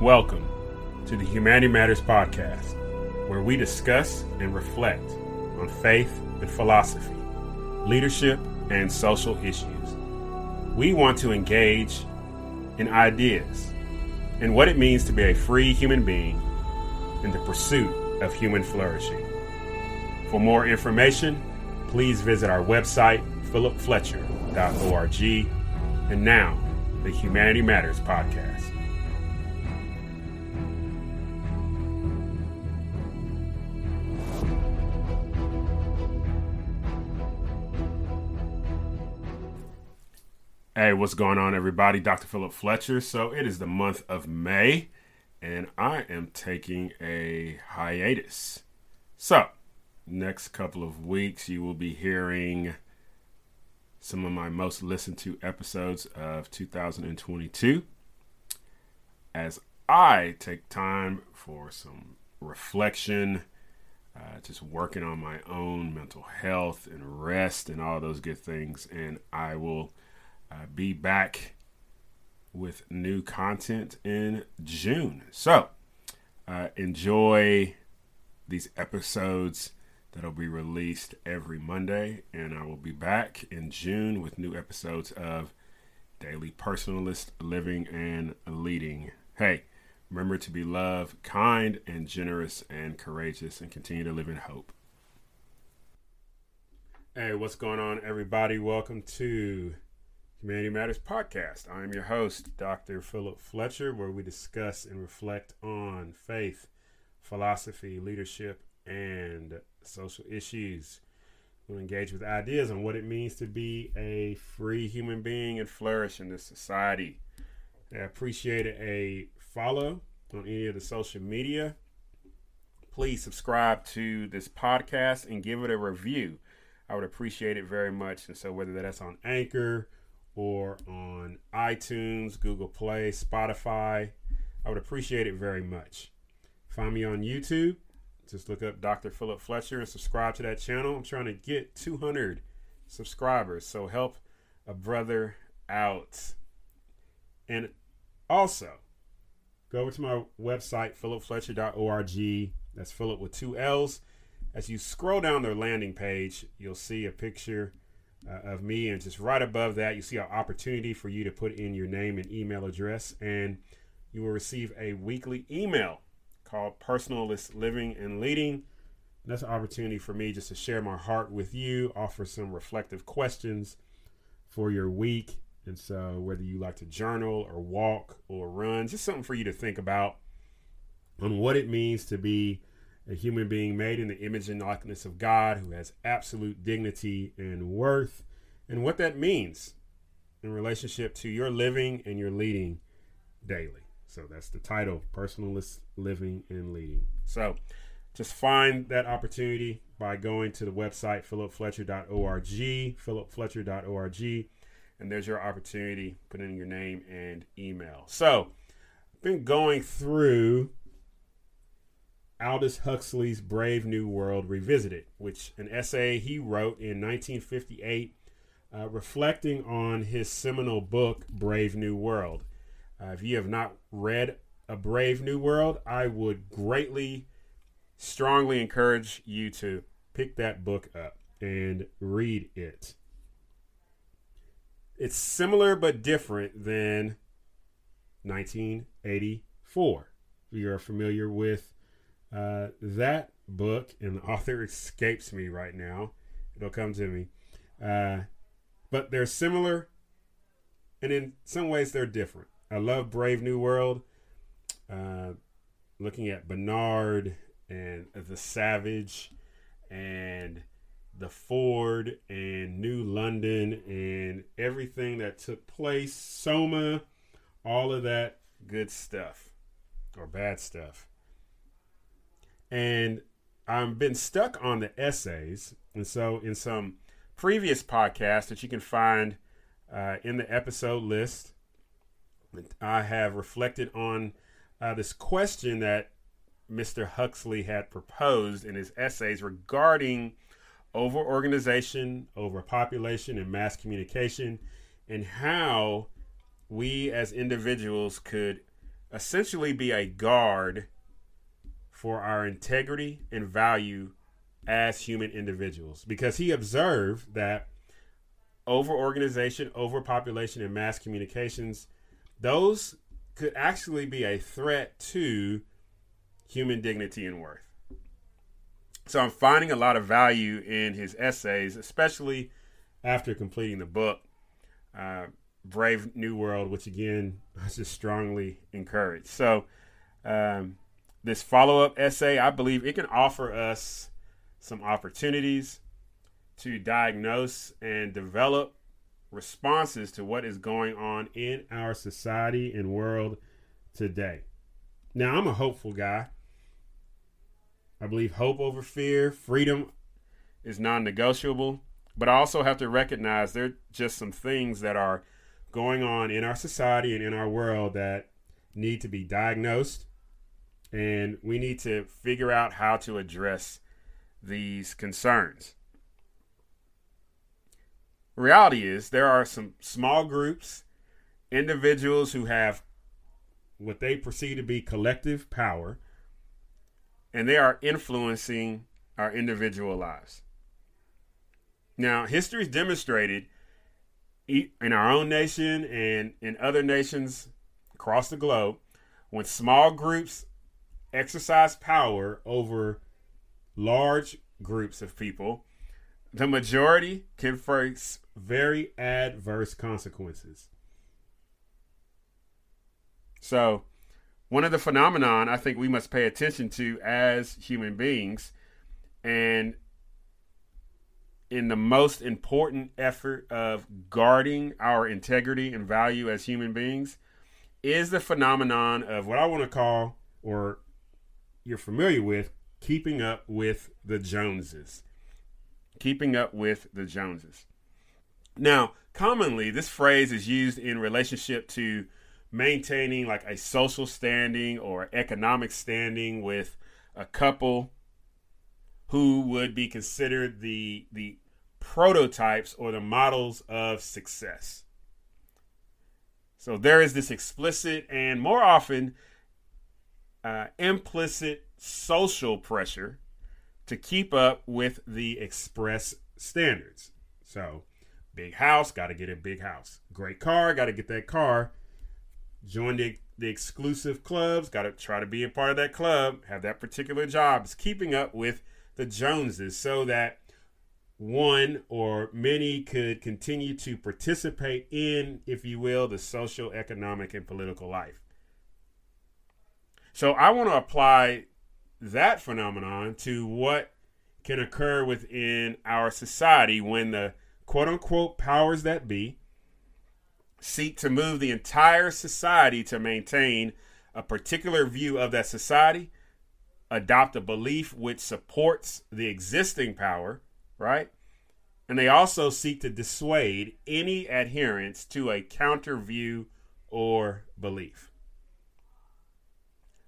Welcome to the Humanity Matters podcast, where we discuss and reflect on faith and philosophy, leadership, and social issues. We want to engage in ideas and what it means to be a free human being in the pursuit of human flourishing. For more information, please visit our website, philipfletcher.org. And now, the Humanity Matters podcast. Hey, what's going on, everybody? Dr. Philip Fletcher. So, it is the month of May, and I am taking a hiatus. So, next couple of weeks, you will be hearing some of my most listened to episodes of 2022 as I take time for some reflection, uh, just working on my own mental health and rest and all those good things. And I will uh, be back with new content in June. So uh, enjoy these episodes that'll be released every Monday. And I will be back in June with new episodes of Daily Personalist Living and Leading. Hey, remember to be loved, kind, and generous and courageous, and continue to live in hope. Hey, what's going on, everybody? Welcome to Humanity Matters podcast. I'm your host, Dr. Philip Fletcher, where we discuss and reflect on faith, philosophy, leadership, and social issues. We'll engage with ideas on what it means to be a free human being and flourish in this society. I appreciate a follow on any of the social media. Please subscribe to this podcast and give it a review. I would appreciate it very much. And so, whether that's on Anchor or on iTunes, Google Play, Spotify, I would appreciate it very much. Find me on YouTube just look up Dr. Philip Fletcher and subscribe to that channel. I'm trying to get 200 subscribers, so help a brother out. And also, go over to my website, philipfletcher.org. That's Philip with two L's. As you scroll down their landing page, you'll see a picture uh, of me, and just right above that, you see an opportunity for you to put in your name and email address, and you will receive a weekly email called Personalist Living and Leading. And that's an opportunity for me just to share my heart with you, offer some reflective questions for your week. And so, whether you like to journal or walk or run, just something for you to think about on what it means to be a human being made in the image and likeness of God who has absolute dignity and worth, and what that means in relationship to your living and your leading daily. So that's the title Personalist Living and Leading. So just find that opportunity by going to the website philipfletcher.org, philipfletcher.org, and there's your opportunity. Put in your name and email. So I've been going through Aldous Huxley's Brave New World Revisited, which an essay he wrote in 1958, uh, reflecting on his seminal book Brave New World. Uh, if you have not read A Brave New World, I would greatly, strongly encourage you to pick that book up and read it. It's similar but different than 1984. If you're familiar with uh, that book, and the author escapes me right now, it'll come to me. Uh, but they're similar, and in some ways, they're different. I love Brave New World. Uh, looking at Bernard and the Savage and the Ford and New London and everything that took place, Soma, all of that good stuff or bad stuff. And I've been stuck on the essays. And so, in some previous podcasts that you can find uh, in the episode list, I have reflected on uh, this question that Mr. Huxley had proposed in his essays regarding overorganization, overpopulation, and mass communication, and how we as individuals could essentially be a guard for our integrity and value as human individuals because he observed that over organization, overpopulation, and mass communications, those could actually be a threat to human dignity and worth. So I'm finding a lot of value in his essays, especially after completing the book, uh, Brave New World, which again, I just strongly encourage. So, um, this follow up essay, I believe it can offer us some opportunities to diagnose and develop responses to what is going on in our society and world today. Now, I'm a hopeful guy. I believe hope over fear, freedom is non negotiable. But I also have to recognize there are just some things that are going on in our society and in our world that need to be diagnosed. And we need to figure out how to address these concerns. Reality is, there are some small groups, individuals who have what they perceive to be collective power, and they are influencing our individual lives. Now, history has demonstrated in our own nation and in other nations across the globe when small groups exercise power over large groups of people, the majority can face very adverse consequences. So, one of the phenomenon I think we must pay attention to as human beings and in the most important effort of guarding our integrity and value as human beings is the phenomenon of what I want to call, or you're familiar with, keeping up with the Joneses. Keeping up with the Joneses. Now, commonly, this phrase is used in relationship to maintaining like a social standing or economic standing with a couple who would be considered the the prototypes or the models of success. So there is this explicit and more often uh, implicit social pressure to keep up with the express standards. So, big house, got to get a big house. Great car, got to get that car. Join the, the exclusive clubs, got to try to be a part of that club, have that particular job. It's keeping up with the Joneses so that one or many could continue to participate in, if you will, the social, economic, and political life. So I want to apply that phenomenon to what can occur within our society when the quote unquote powers that be seek to move the entire society to maintain a particular view of that society adopt a belief which supports the existing power, right? And they also seek to dissuade any adherence to a counter view or belief.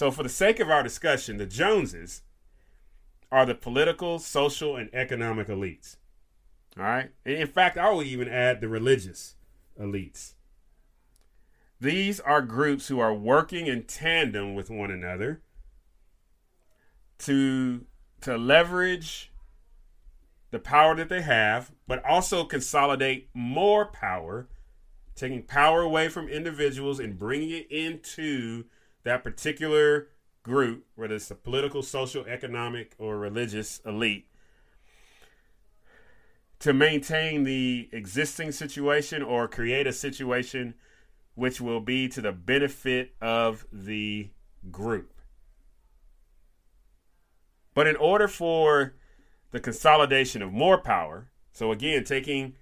So, for the sake of our discussion, the Joneses are the political, social, and economic elites. All right. And in fact, I will even add the religious elites. These are groups who are working in tandem with one another to to leverage the power that they have, but also consolidate more power, taking power away from individuals and bringing it into that particular group, whether it's a political, social, economic, or religious elite, to maintain the existing situation or create a situation which will be to the benefit of the group. But in order for the consolidation of more power, so again, taking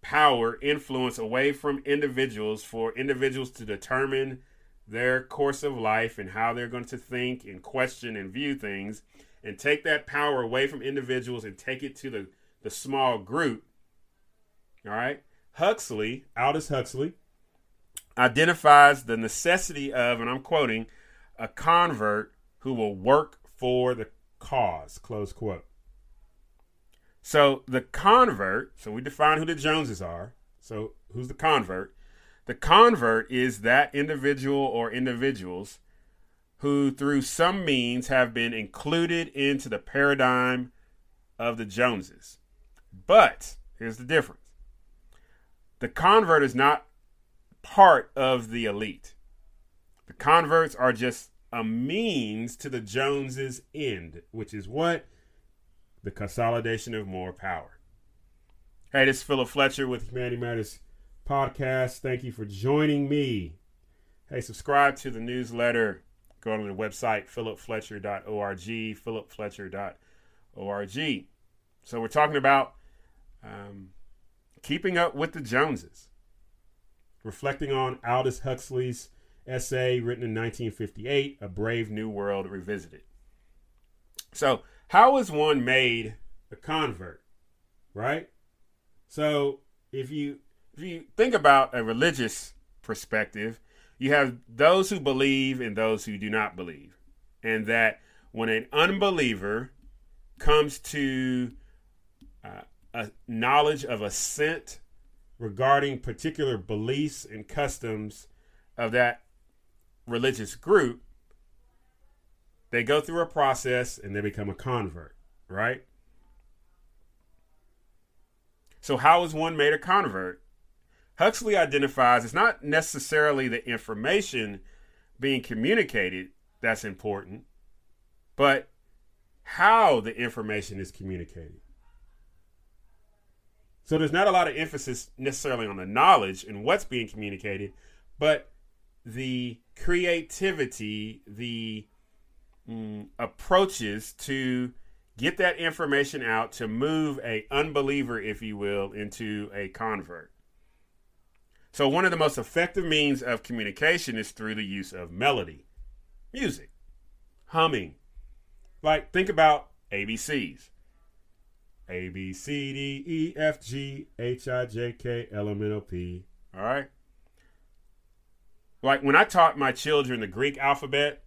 power, influence away from individuals for individuals to determine their course of life and how they're going to think and question and view things, and take that power away from individuals and take it to the, the small group. All right. Huxley, Aldous Huxley, identifies the necessity of, and I'm quoting, a convert who will work for the cause, close quote. So the convert, so we define who the Joneses are. So who's the convert? The convert is that individual or individuals who through some means have been included into the paradigm of the Joneses. But here's the difference the convert is not part of the elite. The converts are just a means to the Joneses' end, which is what? The consolidation of more power. Hey, this is Philip Fletcher with Humanity Matters podcast. Thank you for joining me. Hey, subscribe to the newsletter. Go on the website, philipfletcher.org, philipfletcher.org. So we're talking about um, keeping up with the Joneses, reflecting on Aldous Huxley's essay written in 1958, A Brave New World Revisited. So, how is one made a convert? Right? So, if you if you think about a religious perspective, you have those who believe and those who do not believe. And that when an unbeliever comes to uh, a knowledge of assent regarding particular beliefs and customs of that religious group, they go through a process and they become a convert, right? So, how is one made a convert? Huxley identifies it's not necessarily the information being communicated that's important, but how the information is communicated. So there's not a lot of emphasis necessarily on the knowledge and what's being communicated, but the creativity, the mm, approaches to get that information out to move a unbeliever, if you will, into a convert. So one of the most effective means of communication is through the use of melody, music, humming. Like think about ABCs. A B C D E F G H I J K L M N O P. All right. Like when I taught my children the Greek alphabet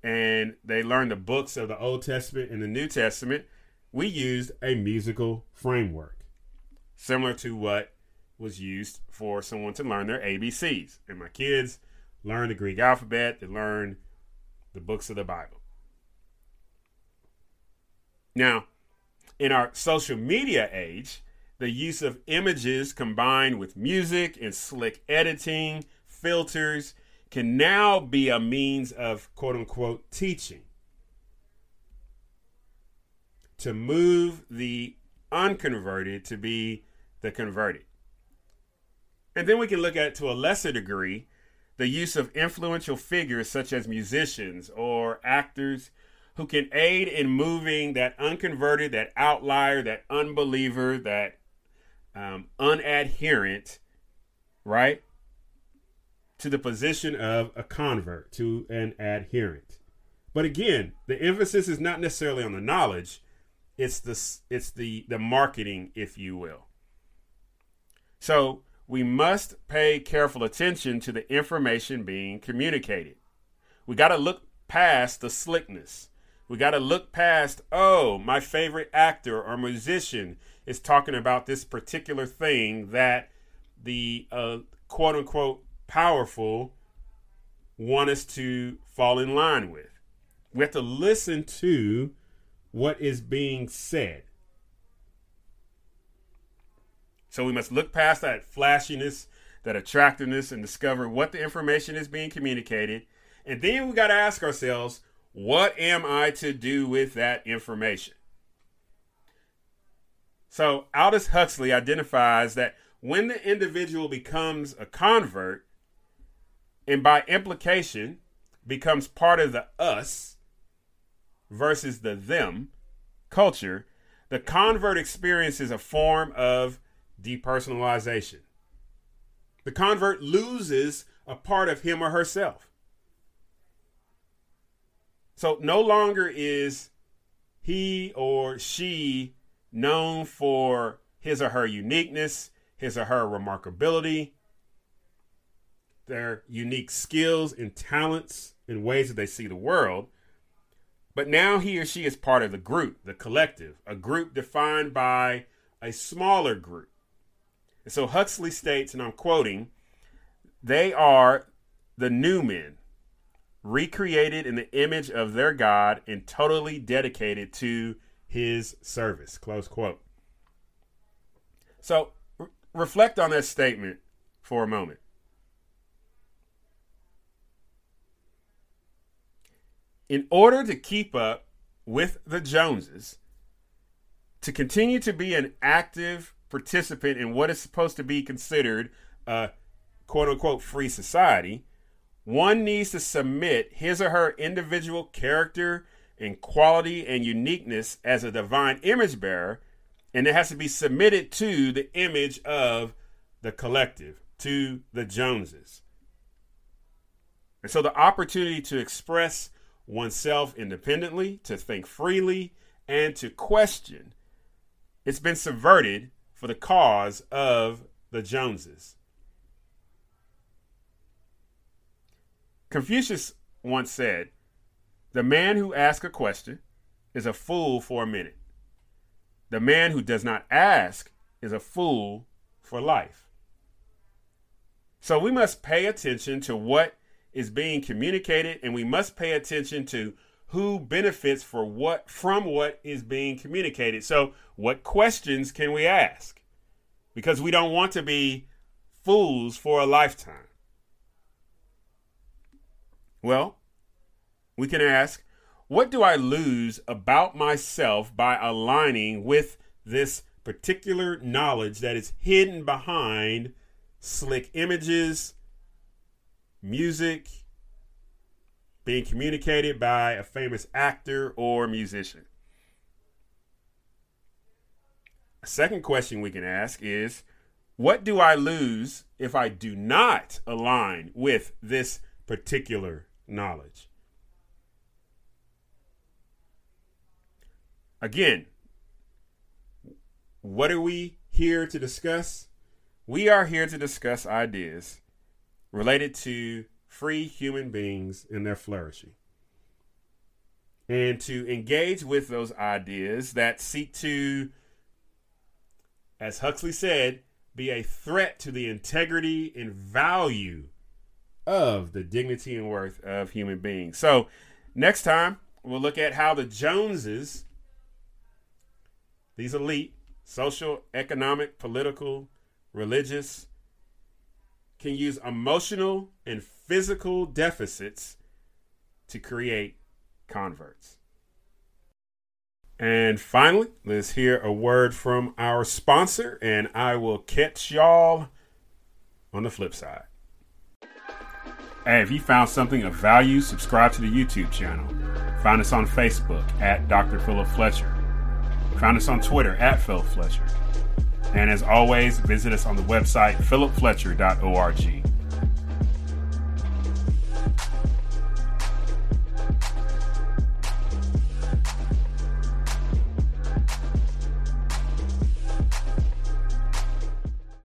and they learned the books of the Old Testament and the New Testament, we used a musical framework similar to what was used for someone to learn their ABCs. And my kids learn the Greek alphabet, they learn the books of the Bible. Now, in our social media age, the use of images combined with music and slick editing, filters, can now be a means of quote unquote teaching. To move the unconverted to be the converted. And then we can look at, to a lesser degree, the use of influential figures such as musicians or actors who can aid in moving that unconverted, that outlier, that unbeliever, that um, unadherent, right, to the position of a convert, to an adherent. But again, the emphasis is not necessarily on the knowledge; it's the it's the the marketing, if you will. So we must pay careful attention to the information being communicated. We got to look past the slickness. We got to look past, oh, my favorite actor or musician is talking about this particular thing that the uh, quote unquote powerful want us to fall in line with. We have to listen to what is being said. So we must look past that flashiness, that attractiveness, and discover what the information is being communicated. And then we got to ask ourselves, what am I to do with that information? So Aldous Huxley identifies that when the individual becomes a convert, and by implication becomes part of the us versus the them culture, the convert experiences a form of depersonalization. The convert loses a part of him or herself. So no longer is he or she known for his or her uniqueness, his or her remarkability, their unique skills and talents and ways that they see the world. But now he or she is part of the group, the collective, a group defined by a smaller group. And so Huxley states, and I'm quoting, they are the new men, recreated in the image of their God and totally dedicated to his service. Close quote. So re- reflect on that statement for a moment. In order to keep up with the Joneses, to continue to be an active participant in what is supposed to be considered a quote unquote free society, one needs to submit his or her individual character and quality and uniqueness as a divine image bearer, and it has to be submitted to the image of the collective, to the Joneses. And so the opportunity to express oneself independently, to think freely, and to question, it's been subverted for the cause of the Joneses. Confucius once said, The man who asks a question is a fool for a minute. The man who does not ask is a fool for life. So we must pay attention to what is being communicated and we must pay attention to who benefits for what from what is being communicated. So what questions can we ask? Because we don't want to be fools for a lifetime. Well, we can ask, what do I lose about myself by aligning with this particular knowledge that is hidden behind slick images, music, being communicated by a famous actor or musician? A second question we can ask is what do I lose if I do not align with this particular knowledge. Again, what are we here to discuss? We are here to discuss ideas related to free human beings in their flourishing. And to engage with those ideas that seek to, as Huxley said, be a threat to the integrity and value of the dignity and worth of human beings. So, next time, we'll look at how the Joneses, these elite, social, economic, political, religious, can use emotional and physical deficits to create converts. And finally, let's hear a word from our sponsor, and I will catch y'all on the flip side. Hey, if you found something of value, subscribe to the YouTube channel. Find us on Facebook at Dr. Philip Fletcher. Find us on Twitter at Phil Fletcher. And as always, visit us on the website philipfletcher.org.